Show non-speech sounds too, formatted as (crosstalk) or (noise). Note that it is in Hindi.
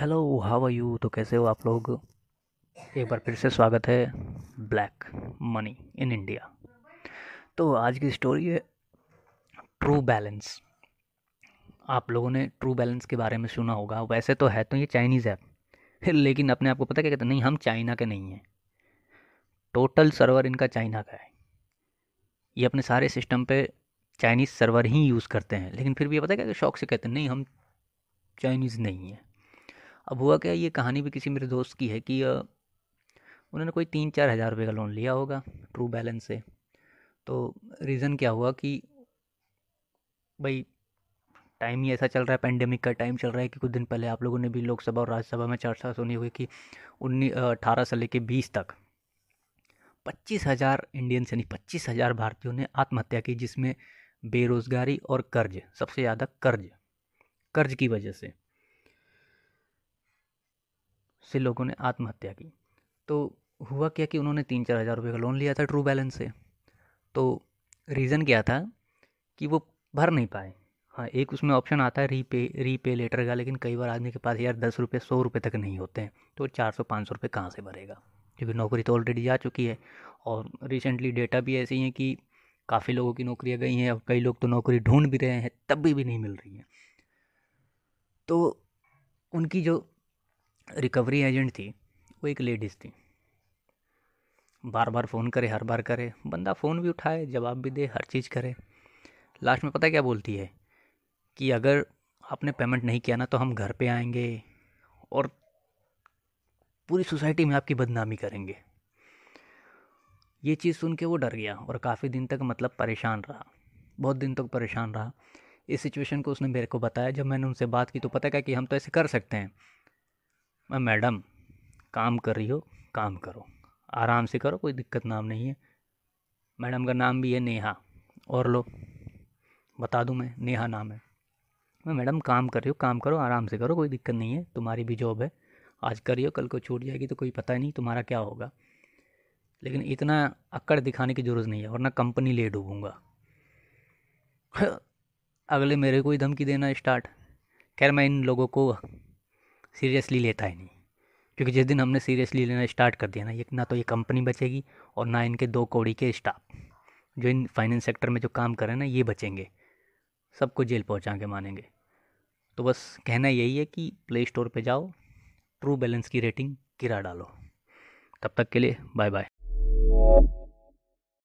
हेलो हाउ आर यू तो कैसे हो आप लोग? एक बार फिर से स्वागत है ब्लैक मनी इन इंडिया तो आज की स्टोरी है ट्रू बैलेंस आप लोगों ने ट्रू बैलेंस के बारे में सुना होगा। वैसे तो है तो ये चाइनीज़ ऐप फिर लेकिन अपने आप को पता क्या कहते नहीं, हम चाइना के नहीं हैं। टोटल सर्वर इनका चाइना का है। ये अपने सारे सिस्टम पे चाइनीज़ सर्वर ही यूज़ करते हैं। लेकिन फिर भी ये पता क्या शौक से कहते हैं, नहीं, हम चाइनीज़ नहीं हैं। अब हुआ क्या, ये कहानी भी किसी मेरे दोस्त की है कि उन्होंने कोई तीन चार हज़ार रुपये का लोन लिया होगा ट्रू बैलेंस से। तो रीज़न क्या हुआ कि, भाई टाइम ही ऐसा चल रहा है पेंडेमिक का टाइम चल रहा है कि कुछ दिन पहले आप लोगों ने भी लोकसभा और राज्यसभा में चर्चा सुनी हुई कि उन्नीस अठारह से लेकर बीस तक पच्चीस हज़ार इंडियंस यानी पच्चीस हज़ार भारतीयों ने आत्महत्या की, जिसमें बेरोज़गारी और कर्ज, सबसे ज़्यादा कर्ज कर्ज की वजह से। से लोगों ने आत्महत्या की। तो हुआ क्या कि उन्होंने तीन चार हज़ार रुपये का लोन लिया था ट्रू बैलेंस से? तो रीज़न क्या था कि वो भर नहीं पाए। हाँ एक उसमें ऑप्शन आता है रीपे रीपे लेटर का लेकिन कई बार आदमी के पास यार दस रुपये सौ रुपये तक नहीं होते हैं तो चार सौ पाँच सौ रुपये कहाँ से भरेगा? क्योंकि नौकरी तो ऑलरेडी जा चुकी है और रिसेंटली डेटा भी ऐसे ही है कि काफ़ी लोगों की नौकरियाँ गई हैं और कई लोग तो नौकरी ढूंढ भी रहे हैं तब भी, भी नहीं मिल रही हैं। तो उनकी जो रिकवरी एजेंट थी, वो एक लेडीज़ थी। बार बार फ़ोन करे, हर बार करे, बंदा फ़ोन भी उठाए, जवाब भी दे, हर चीज़ करे। लास्ट में पता क्या बोलती है? कि अगर आपने पेमेंट नहीं किया ना तो हम घर पे आएँगे और पूरी सोसाइटी में आपकी बदनामी करेंगे। ये चीज़ सुन के वो डर गया और काफ़ी दिन तक मतलब परेशान रहा। बहुत दिन तक परेशान रहा। इस सिचुएशन को उसने मेरे को बताया। जब मैंने उनसे बात की तो पता क्या कि हम तो ऐसे कर सकते हैं। मैं मैडम, काम कर रही हो, काम करो। आराम से करो, कोई दिक्कत नाम नहीं है। मैडम का नाम भी है नेहा। और लो, बता दूँ मैं, नेहा नाम है। मैं मैडम, काम कर रही हो, काम करो, आराम से करो, कोई दिक्कत नहीं है। तुम्हारी भी जॉब है। आज करियो कल को छूट जाएगी तो कोई पता नहीं तुम्हारा क्या होगा। लेकिन इतना अक्कड़ दिखाने की ज़रूरत नहीं है, वरना कंपनी ले डूबूँगा (laughs) अगले मेरे को ही धमकी देना स्टार्ट। खैर, मैं इन लोगों को सीरियसली लेता ही नहीं। क्योंकि जिस दिन हमने सीरियसली लेना स्टार्ट कर दिया ना, ये ना तो ये कंपनी बचेगी और ना इनके दो कौड़ी के स्टाफ। जो इन फाइनेंस सेक्टर में जो काम कर रहे हैं ना, ये बचेंगे। सबको जेल पहुँचा के मानेंगे। तो बस कहना यही है कि प्ले स्टोर पर जाओ, ट्रू बैलेंस की रेटिंग गिरा डालो। तब तक के लिए बाय बाय